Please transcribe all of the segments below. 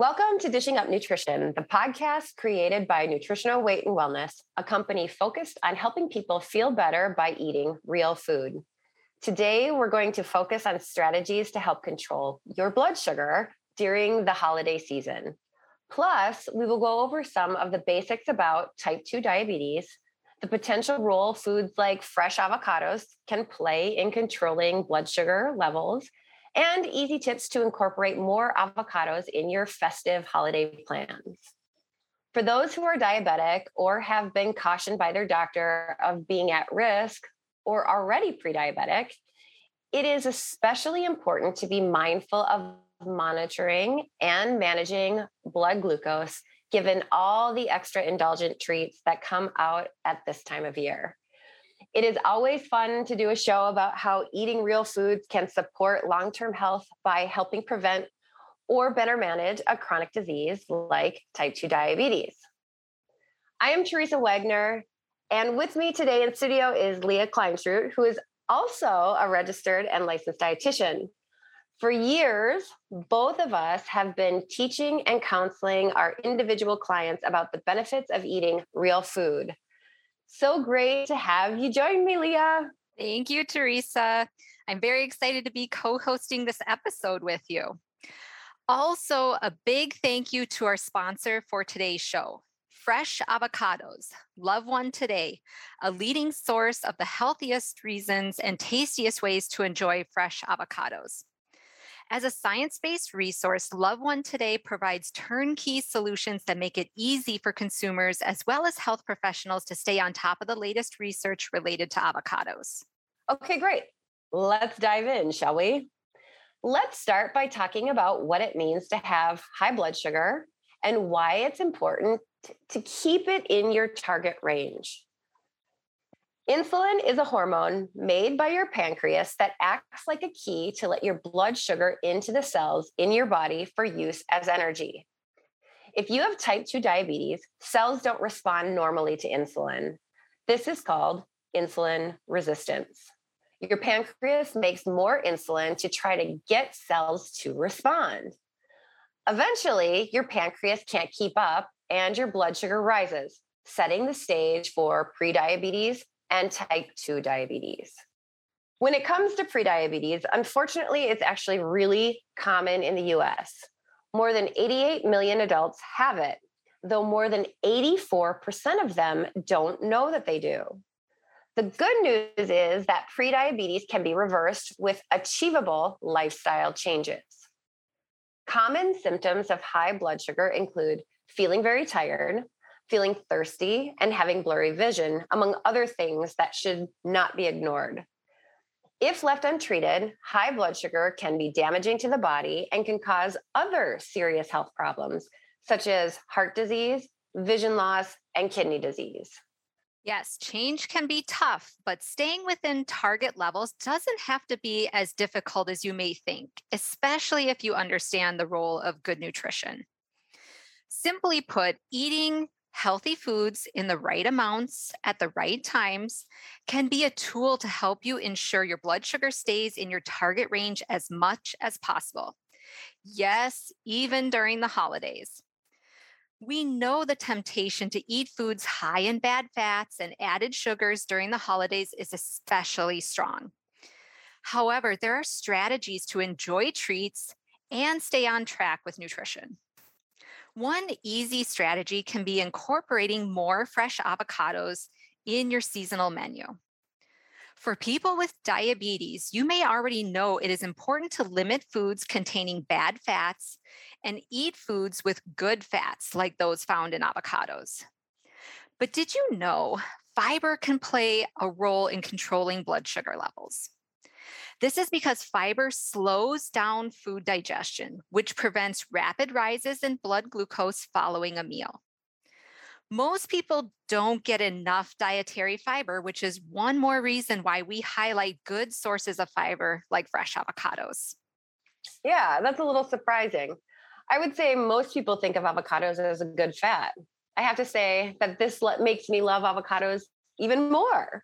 Welcome to Dishing Up Nutrition, the podcast created by Nutritional Weight and Wellness, a company focused on helping people feel better by eating real food. Today, we're going to focus on strategies to help control your blood sugar during the holiday season. Plus, we will go over some of the basics about type 2 diabetes, the potential role foods like fresh avocados can play in controlling blood sugar levels, and easy tips to incorporate more avocados in your festive holiday plans. For those who are diabetic or have been cautioned by their doctor of being at risk or already pre diabetic, it is especially important to be mindful of monitoring and managing blood glucose given all the extra indulgent treats that come out at this time of year. It is always fun to do a show about how eating real foods can support long term health by helping prevent or better manage a chronic disease like type 2 diabetes. I am Teresa Wagner, and with me today in studio is Leah Kleinschrodt, who is also a registered and licensed dietitian. For years, both of us have been teaching and counseling our individual clients about the benefits of eating real food. So great to have you join me, Leah. Thank you, Teresa. I'm very excited to be co hosting this episode with you. Also, a big thank you to our sponsor for today's show, Fresh Avocados. Love one today, a leading source of the healthiest reasons and tastiest ways to enjoy fresh avocados. As a science based resource, Love One Today provides turnkey solutions that make it easy for consumers as well as health professionals to stay on top of the latest research related to avocados. Okay, great. Let's dive in, shall we? Let's start by talking about what it means to have high blood sugar and why it's important to keep it in your target range. Insulin is a hormone made by your pancreas that acts like a key to let your blood sugar into the cells in your body for use as energy. If you have type 2 diabetes, cells don't respond normally to insulin. This is called insulin resistance. Your pancreas makes more insulin to try to get cells to respond. Eventually, your pancreas can't keep up and your blood sugar rises, setting the stage for prediabetes and type 2 diabetes. When it comes to prediabetes, unfortunately, it's actually really common in the US. More than 88 million adults have it, though more than 84% of them don't know that they do. The good news is that prediabetes can be reversed with achievable lifestyle changes. Common symptoms of high blood sugar include feeling very tired, feeling thirsty, and having blurry vision, among other things that should not be ignored. If left untreated, high blood sugar can be damaging to the body and can cause other serious health problems, such as heart disease, vision loss, and kidney disease. Yes, change can be tough, but staying within target levels doesn't have to be as difficult as you may think, especially if you understand the role of good nutrition. Simply put, eating healthy foods in the right amounts at the right times can be a tool to help you ensure your blood sugar stays in your target range as much as possible. Yes, even during the holidays. We know the temptation to eat foods high in bad fats and added sugars during the holidays is especially strong. However, there are strategies to enjoy treats and stay on track with nutrition. One easy strategy can be incorporating more fresh avocados in your seasonal menu. For people with diabetes, you may already know it is important to limit foods containing bad fats and eat foods with good fats like those found in avocados. But did you know fiber can play a role in controlling blood sugar levels? This is because fiber slows down food digestion, which prevents rapid rises in blood glucose following a meal. Most people don't get enough dietary fiber, which is one more reason why we highlight good sources of fiber like fresh avocados. Yeah, that's a little surprising. I would say most people think of avocados as a good fat. I have to say that this makes me love avocados even more.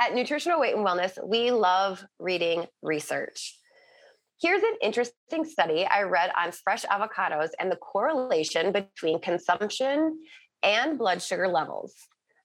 At Nutritional Weight and Wellness, we love reading research. Here's an interesting study I read on fresh avocados and the correlation between consumption and blood sugar levels.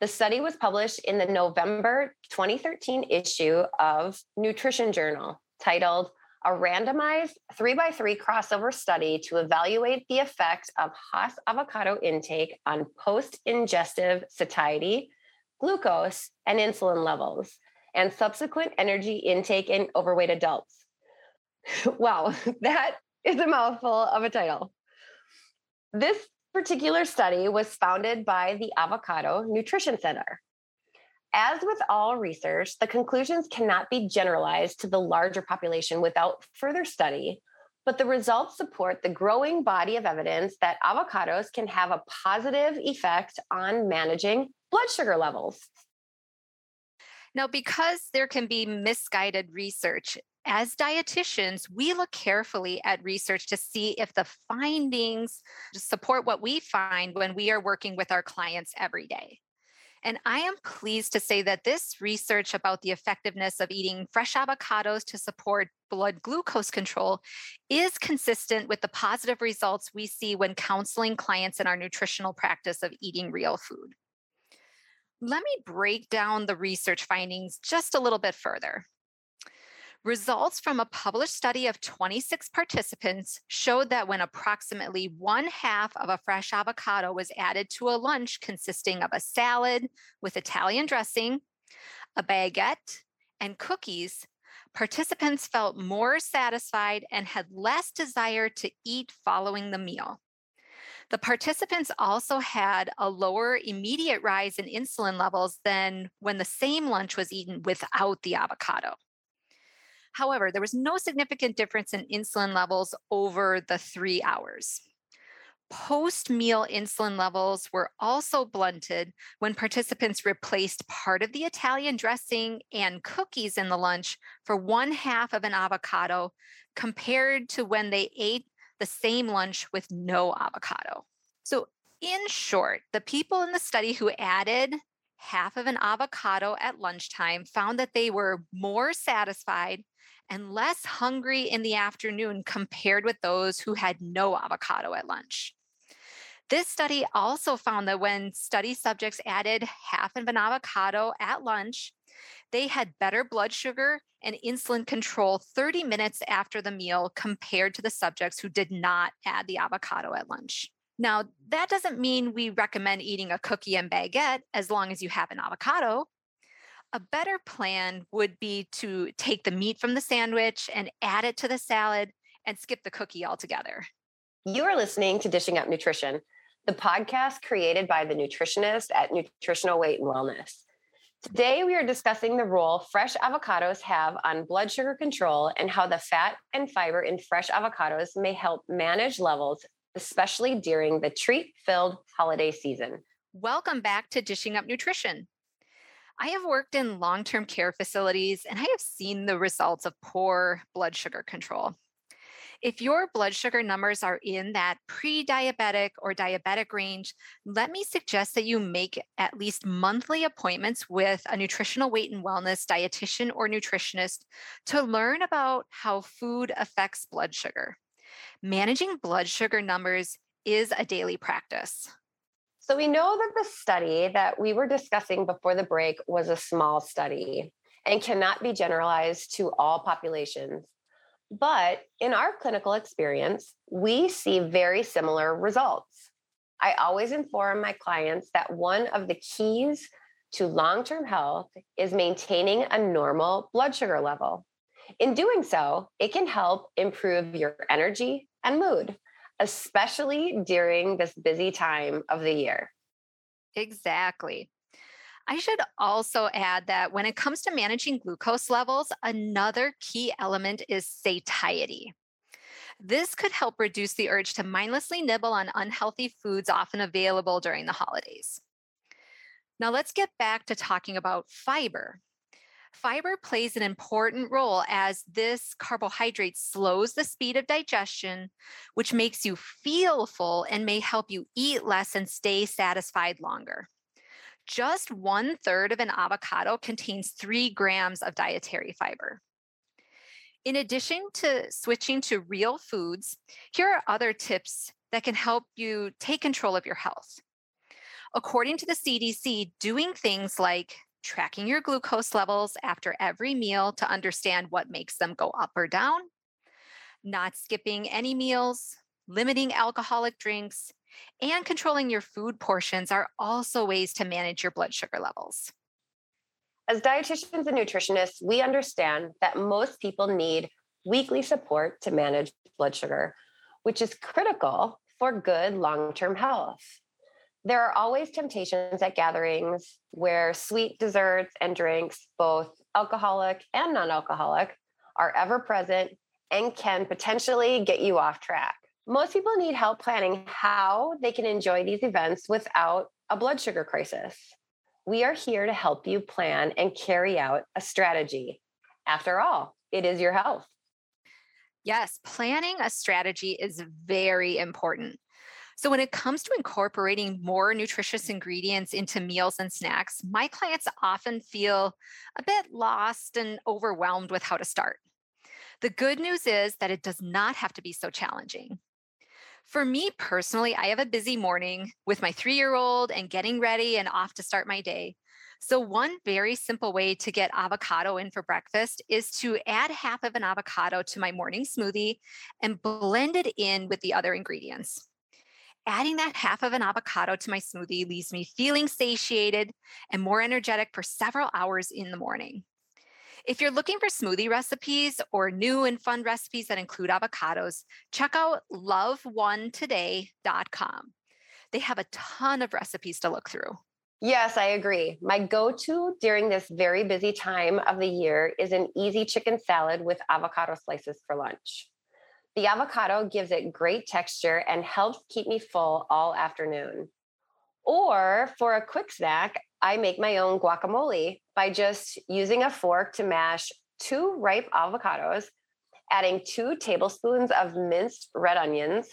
The study was published in the November 2013 issue of Nutrition Journal titled A Randomized 3 by 3 Crossover Study to Evaluate the Effect of Hass Avocado Intake on Post Ingestive Satiety, Glucose, and Insulin Levels, and Subsequent Energy Intake in Overweight Adults. wow, that is a mouthful of a title. This particular study was founded by the Avocado Nutrition Center. As with all research, the conclusions cannot be generalized to the larger population without further study, but the results support the growing body of evidence that avocados can have a positive effect on managing blood sugar levels. Now, because there can be misguided research, as dietitians, we look carefully at research to see if the findings support what we find when we are working with our clients every day. And I am pleased to say that this research about the effectiveness of eating fresh avocados to support blood glucose control is consistent with the positive results we see when counseling clients in our nutritional practice of eating real food. Let me break down the research findings just a little bit further. Results from a published study of 26 participants showed that when approximately one half of a fresh avocado was added to a lunch consisting of a salad with Italian dressing, a baguette, and cookies, participants felt more satisfied and had less desire to eat following the meal. The participants also had a lower immediate rise in insulin levels than when the same lunch was eaten without the avocado. However, there was no significant difference in insulin levels over the three hours. Post meal insulin levels were also blunted when participants replaced part of the Italian dressing and cookies in the lunch for one half of an avocado compared to when they ate the same lunch with no avocado. So, in short, the people in the study who added half of an avocado at lunchtime found that they were more satisfied and less hungry in the afternoon compared with those who had no avocado at lunch. This study also found that when study subjects added half of an avocado at lunch, they had better blood sugar and insulin control 30 minutes after the meal compared to the subjects who did not add the avocado at lunch. Now, that doesn't mean we recommend eating a cookie and baguette as long as you have an avocado. A better plan would be to take the meat from the sandwich and add it to the salad and skip the cookie altogether. You are listening to Dishing Up Nutrition, the podcast created by the nutritionist at Nutritional Weight and Wellness. Today, we are discussing the role fresh avocados have on blood sugar control and how the fat and fiber in fresh avocados may help manage levels, especially during the treat filled holiday season. Welcome back to Dishing Up Nutrition. I have worked in long term care facilities and I have seen the results of poor blood sugar control. If your blood sugar numbers are in that pre diabetic or diabetic range, let me suggest that you make at least monthly appointments with a nutritional weight and wellness dietitian or nutritionist to learn about how food affects blood sugar. Managing blood sugar numbers is a daily practice. So we know that the study that we were discussing before the break was a small study and cannot be generalized to all populations. But in our clinical experience, we see very similar results. I always inform my clients that one of the keys to long term health is maintaining a normal blood sugar level. In doing so, it can help improve your energy and mood especially during this busy time of the year. Exactly. I should also add that when it comes to managing glucose levels, another key element is satiety. This could help reduce the urge to mindlessly nibble on unhealthy foods often available during the holidays. Now, let's get back to talking about fiber. Fiber plays an important role as this carbohydrate slows the speed of digestion, which makes you feel full and may help you eat less and stay satisfied longer. Just one third of an avocado contains three grams of dietary fiber. In addition to switching to real foods, here are other tips that can help you take control of your health. According to the CDC, doing things like tracking your glucose levels after every meal to understand what makes them go up or down, not skipping any meals, limiting alcoholic drinks, and controlling your food portions are also ways to manage your blood sugar levels. As dietitians and nutritionists, we understand that most people need weekly support to manage blood sugar, which is critical for good long term health. There are always temptations at gatherings where sweet desserts and drinks, both alcoholic and non alcoholic, are ever present and can potentially get you off track. Most people need help planning how they can enjoy these events without a blood sugar crisis. We are here to help you plan and carry out a strategy. After all, it is your health. Yes, planning a strategy is very important. So, when it comes to incorporating more nutritious ingredients into meals and snacks, my clients often feel a bit lost and overwhelmed with how to start. The good news is that it does not have to be so challenging. For me personally, I have a busy morning with my three year old and getting ready and off to start my day. So, one very simple way to get avocado in for breakfast is to add half of an avocado to my morning smoothie and blend it in with the other ingredients. Adding that half of an avocado to my smoothie leaves me feeling satiated and more energetic for several hours in the morning. If you're looking for smoothie recipes or new and fun recipes that include avocados, check out loveonetoday.com. They have a ton of recipes to look through. Yes, I agree. My go to during this very busy time of the year is an easy chicken salad with avocado slices for lunch. The avocado gives it great texture and helps keep me full all afternoon. Or for a quick snack, I make my own guacamole by just using a fork to mash two ripe avocados, adding two tablespoons of minced red onions,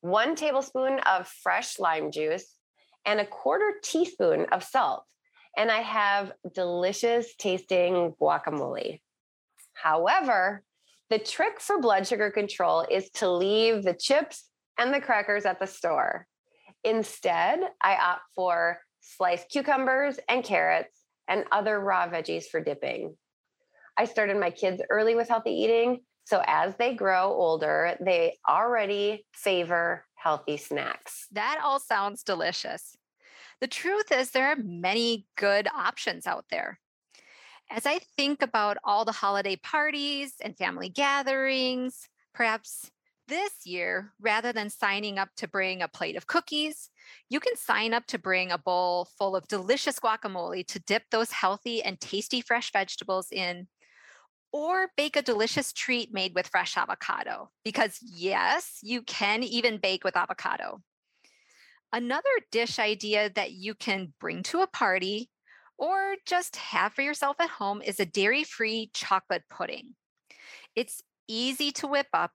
one tablespoon of fresh lime juice, and a quarter teaspoon of salt. And I have delicious tasting guacamole. However, the trick for blood sugar control is to leave the chips and the crackers at the store. Instead, I opt for sliced cucumbers and carrots and other raw veggies for dipping. I started my kids early with healthy eating. So as they grow older, they already favor healthy snacks. That all sounds delicious. The truth is, there are many good options out there as I think about all the holiday parties and family gatherings, perhaps this year, rather than signing up to bring a plate of cookies, you can sign up to bring a bowl full of delicious guacamole to dip those healthy and tasty fresh vegetables in, or bake a delicious treat made with fresh avocado. Because, yes, you can even bake with avocado. Another dish idea that you can bring to a party or just have for yourself at home is a dairy free chocolate pudding. It's easy to whip up.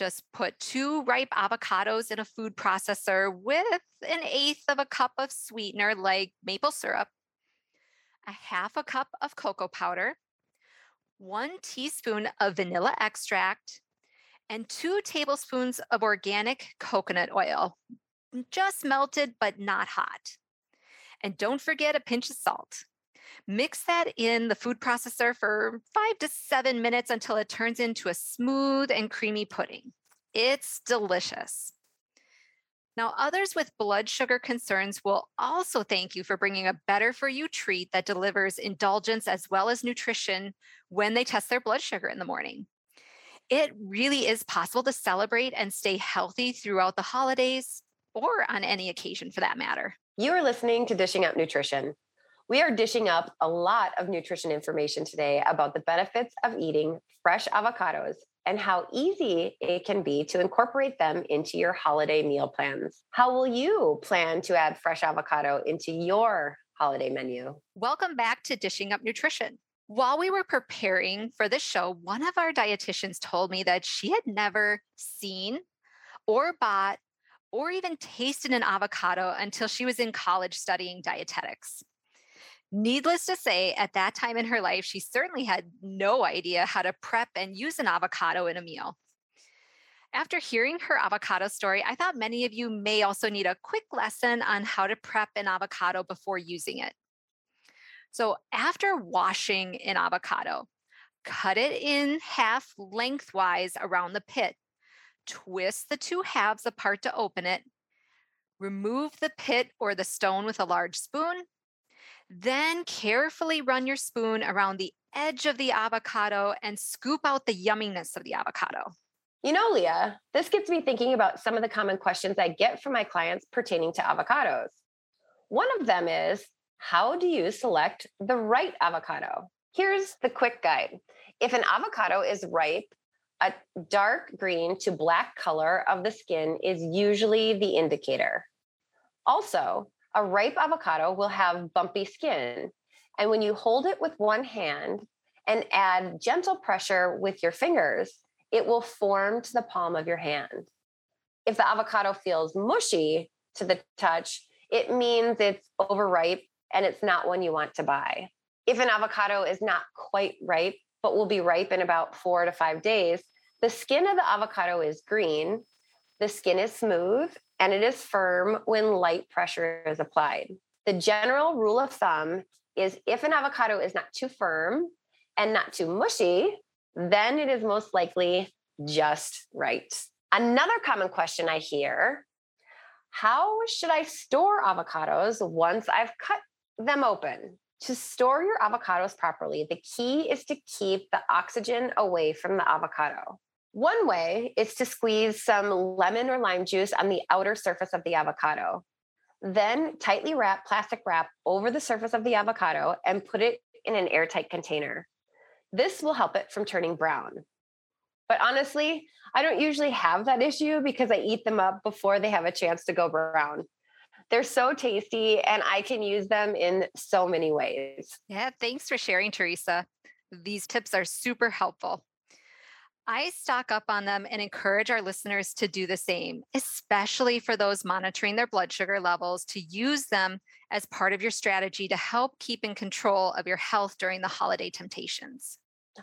Just put two ripe avocados in a food processor with an eighth of a cup of sweetener like maple syrup, a half a cup of cocoa powder, one teaspoon of vanilla extract, and two tablespoons of organic coconut oil, just melted but not hot. And don't forget a pinch of salt. Mix that in the food processor for five to seven minutes until it turns into a smooth and creamy pudding. It's delicious. Now, others with blood sugar concerns will also thank you for bringing a better for you treat that delivers indulgence as well as nutrition when they test their blood sugar in the morning. It really is possible to celebrate and stay healthy throughout the holidays or on any occasion for that matter. You are listening to Dishing Up Nutrition. We are dishing up a lot of nutrition information today about the benefits of eating fresh avocados and how easy it can be to incorporate them into your holiday meal plans. How will you plan to add fresh avocado into your holiday menu? Welcome back to Dishing Up Nutrition. While we were preparing for this show, one of our dietitians told me that she had never seen or bought or even tasted an avocado until she was in college studying dietetics. Needless to say, at that time in her life, she certainly had no idea how to prep and use an avocado in a meal. After hearing her avocado story, I thought many of you may also need a quick lesson on how to prep an avocado before using it. So, after washing an avocado, cut it in half lengthwise around the pit, twist the two halves apart to open it, remove the pit or the stone with a large spoon, then carefully run your spoon around the edge of the avocado and scoop out the yumminess of the avocado. You know, Leah, this gets me thinking about some of the common questions I get from my clients pertaining to avocados. One of them is How do you select the right avocado? Here's the quick guide. If an avocado is ripe, a dark green to black color of the skin is usually the indicator. Also, a ripe avocado will have bumpy skin. And when you hold it with one hand and add gentle pressure with your fingers, it will form to the palm of your hand. If the avocado feels mushy to the touch, it means it's overripe and it's not one you want to buy. If an avocado is not quite ripe, but will be ripe in about four to five days, the skin of the avocado is green, the skin is smooth, and it is firm when light pressure is applied. The general rule of thumb is if an avocado is not too firm and not too mushy, then it is most likely just right. Another common question I hear how should I store avocados once I've cut them open? To store your avocados properly, the key is to keep the oxygen away from the avocado. One way is to squeeze some lemon or lime juice on the outer surface of the avocado. Then tightly wrap plastic wrap over the surface of the avocado and put it in an airtight container. This will help it from turning brown. But honestly, I don't usually have that issue because I eat them up before they have a chance to go brown. They're so tasty and I can use them in so many ways. Yeah, thanks for sharing, Teresa. These tips are super helpful. I stock up on them and encourage our listeners to do the same, especially for those monitoring their blood sugar levels, to use them as part of your strategy to help keep in control of your health during the holiday temptations.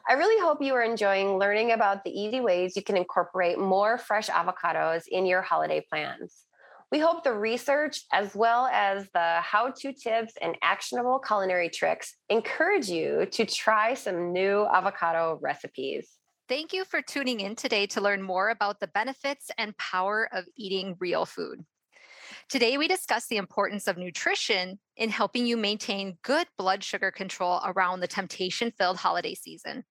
I really hope you are enjoying learning about the easy ways you can incorporate more fresh avocados in your holiday plans. We hope the research, as well as the how to tips and actionable culinary tricks, encourage you to try some new avocado recipes. Thank you for tuning in today to learn more about the benefits and power of eating real food. Today, we discuss the importance of nutrition in helping you maintain good blood sugar control around the temptation filled holiday season.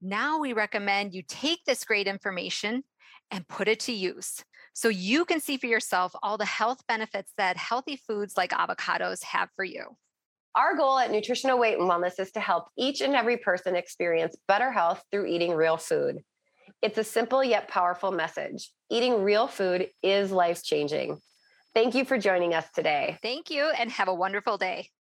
Now, we recommend you take this great information and put it to use so you can see for yourself all the health benefits that healthy foods like avocados have for you. Our goal at Nutritional Weight and Wellness is to help each and every person experience better health through eating real food. It's a simple yet powerful message. Eating real food is life changing. Thank you for joining us today. Thank you and have a wonderful day.